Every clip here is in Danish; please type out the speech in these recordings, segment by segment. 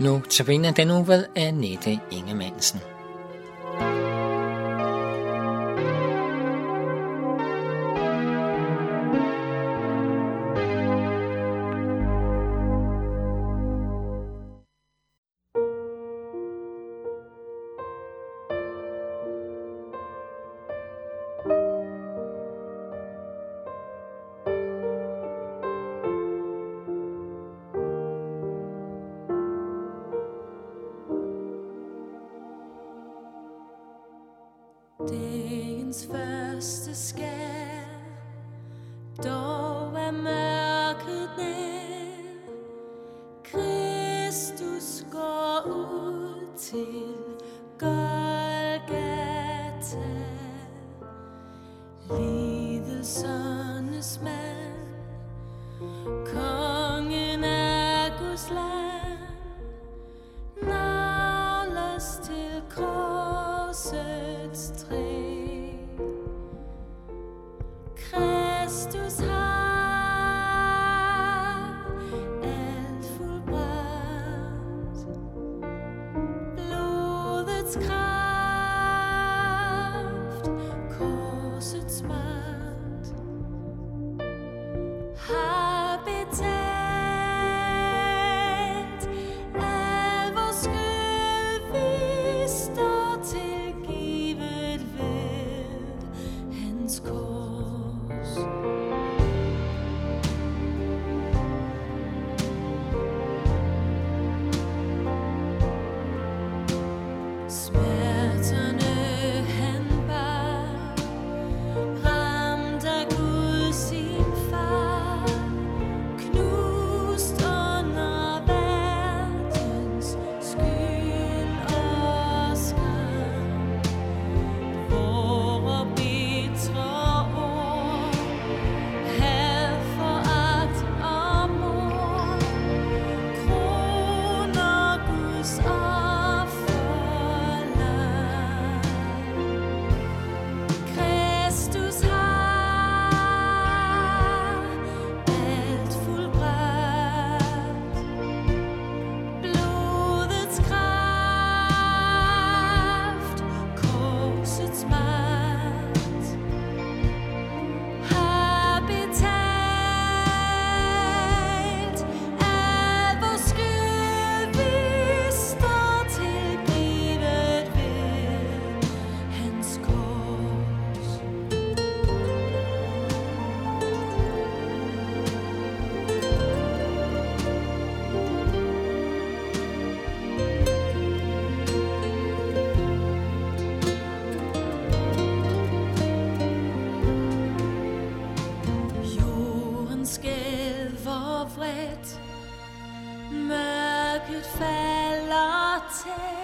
Nu tabiner den uge af Nette Ingemannsen. Til Golgata. Lidelsernes mand Kongen af Guds land. Navles til korset. Kreuz. Good fellow, tell.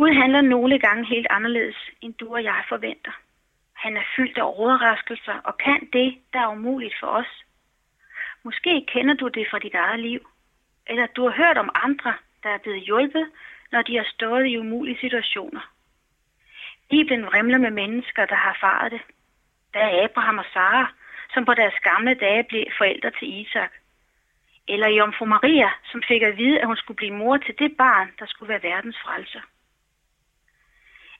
Gud handler nogle gange helt anderledes, end du og jeg forventer. Han er fyldt af overraskelser og kan det, der er umuligt for os. Måske kender du det fra dit eget liv, eller du har hørt om andre, der er blevet hjulpet, når de har stået i umulige situationer. Bibelen vrimler med mennesker, der har erfaret det. Der er Abraham og Sara, som på deres gamle dage blev forældre til Isak. Eller Jomfru Maria, som fik at vide, at hun skulle blive mor til det barn, der skulle være verdens frelser.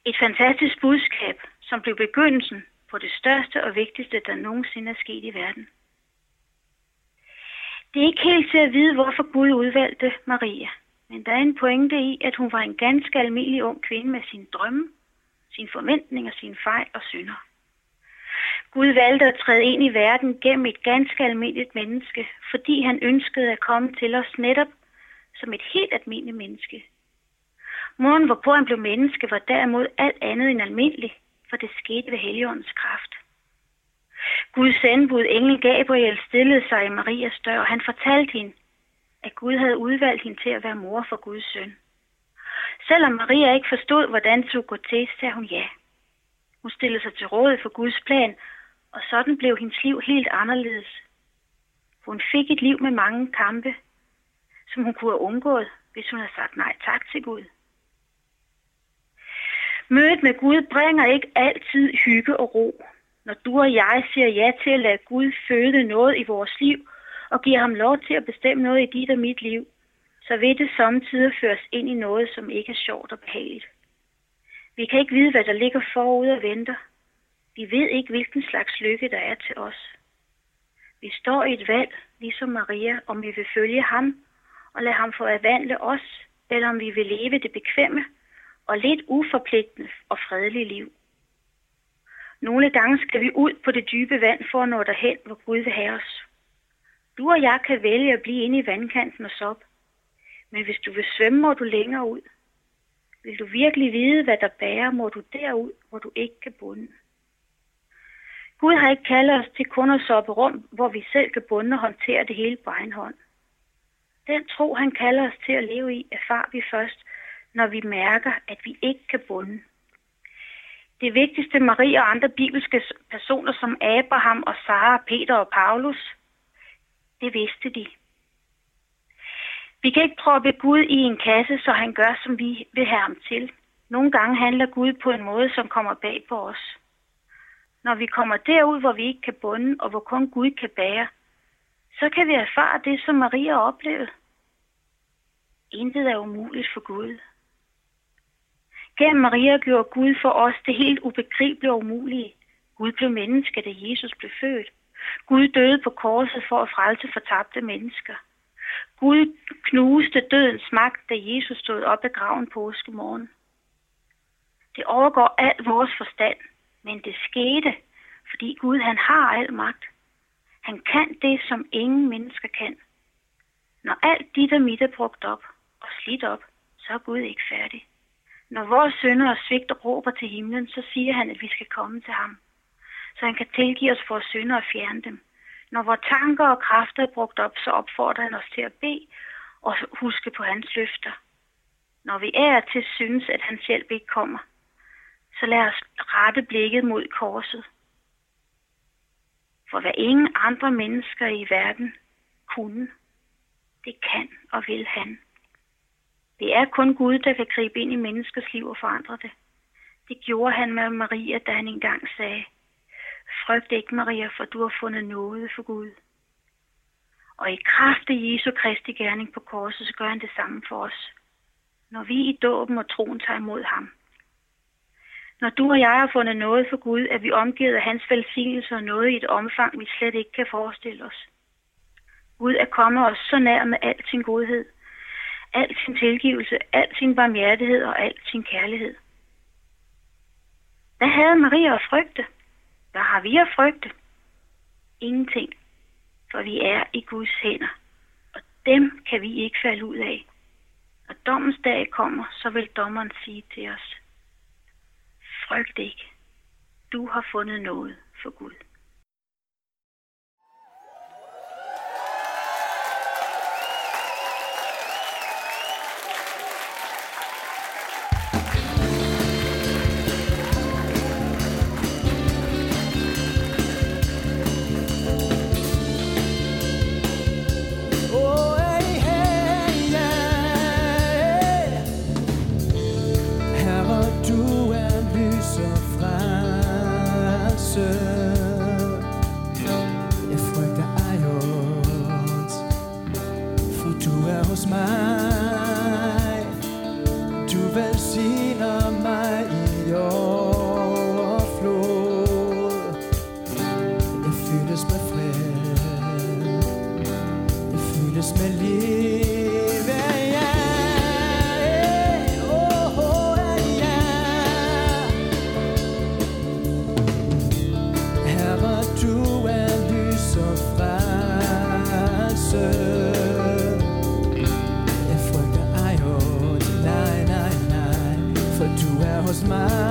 Et fantastisk budskab, som blev begyndelsen på det største og vigtigste, der nogensinde er sket i verden. Det er ikke helt til at vide, hvorfor Gud udvalgte Maria, men der er en pointe i, at hun var en ganske almindelig ung kvinde med sine drømme, sine forventninger, sine fejl og synder. Gud valgte at træde ind i verden gennem et ganske almindeligt menneske, fordi han ønskede at komme til os netop som et helt almindeligt menneske. Måden, hvorpå han blev menneske, var derimod alt andet end almindelig, for det skete ved Helligåndens kraft. Guds sendbud, engel Gabriel, stillede sig i Marias dør, og han fortalte hende, at Gud havde udvalgt hende til at være mor for Guds søn. Selvom Maria ikke forstod, hvordan det skulle gå til, sagde hun ja. Hun stillede sig til råd for Guds plan, og sådan blev hendes liv helt anderledes. Hun fik et liv med mange kampe, som hun kunne have undgået, hvis hun havde sagt nej tak til Gud. Mødet med Gud bringer ikke altid hygge og ro. Når du og jeg siger ja til at lade Gud føde noget i vores liv, og giver ham lov til at bestemme noget i dit og mit liv, så vil det samtidig føres ind i noget, som ikke er sjovt og behageligt. Vi kan ikke vide, hvad der ligger forud og venter. Vi ved ikke, hvilken slags lykke der er til os. Vi står i et valg, ligesom Maria, om vi vil følge ham og lade ham forvandle os, eller om vi vil leve det bekvemme og lidt uforpligtende og fredelige liv. Nogle gange skal vi ud på det dybe vand for at nå derhen, hvor Gud vil have os. Du og jeg kan vælge at blive inde i vandkanten og soppe. Men hvis du vil svømme, må du længere ud. Vil du virkelig vide, hvad der bærer, må du derud, hvor du ikke kan bunde. Gud har ikke kaldet os til kun at soppe rum, hvor vi selv kan bunde og håndtere det hele på egen hånd. Den tro, han kalder os til at leve i, erfar vi først, når vi mærker, at vi ikke kan bunde. Det vigtigste Marie og andre bibelske personer som Abraham og Sara, Peter og Paulus, det vidste de. Vi kan ikke proppe Gud i en kasse, så han gør, som vi vil have ham til. Nogle gange handler Gud på en måde, som kommer bag på os. Når vi kommer derud, hvor vi ikke kan bunde, og hvor kun Gud kan bære, så kan vi erfare det, som Maria oplevede. Intet er umuligt for Gud. Gennem Maria gjorde Gud for os det helt ubegribelige og umulige. Gud blev menneske, da Jesus blev født. Gud døde på korset for at frelse fortabte mennesker. Gud knuste dødens magt, da Jesus stod op af graven påskemorgen. Det overgår al vores forstand, men det skete, fordi Gud han har al magt. Han kan det, som ingen mennesker kan. Når alt dit og mit er brugt op og slidt op, så er Gud ikke færdig. Når vores sønner og svigt råber til himlen, så siger han, at vi skal komme til ham, så han kan tilgive os vores synder og fjerne dem. Når vores tanker og kræfter er brugt op, så opfordrer han os til at bede og huske på hans løfter. Når vi er til synes, at hans hjælp ikke kommer, så lad os rette blikket mod korset. For hvad ingen andre mennesker i verden kunne, det kan og vil han. Det er kun Gud, der kan gribe ind i menneskers liv og forandre det. Det gjorde han med Maria, da han engang sagde, Frygt ikke, Maria, for du har fundet noget for Gud. Og i kraft af Jesu Kristi gerning på korset, så gør han det samme for os. Når vi i dåben og troen tager imod ham. Når du og jeg har fundet noget for Gud, er vi omgivet af hans velsignelse og noget i et omfang, vi slet ikke kan forestille os. Gud er kommet os så nær med al sin godhed, al sin tilgivelse, al sin barmhjertighed og al sin kærlighed. Hvad havde Maria at frygte? Hvad har vi at frygte? Ingenting, for vi er i Guds hænder, og dem kan vi ikke falde ud af. Når dommens dag kommer, så vil dommeren sige til os, frygt ikke, du har fundet noget for Gud. aos mais. Du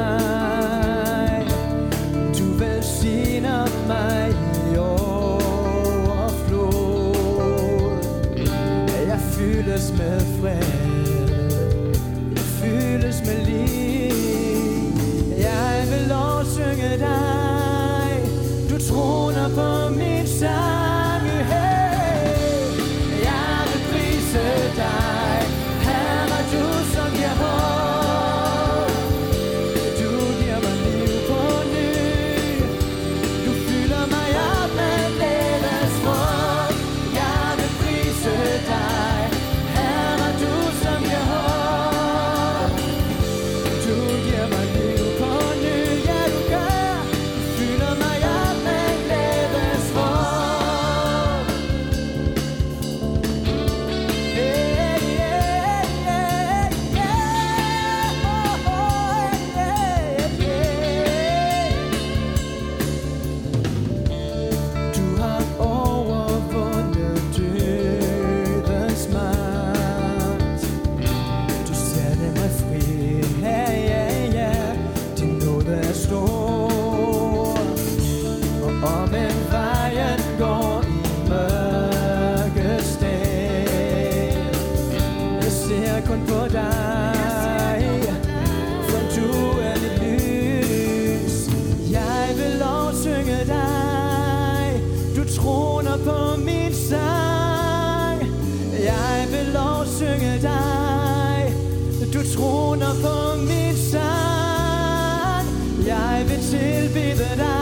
life, it should be that I.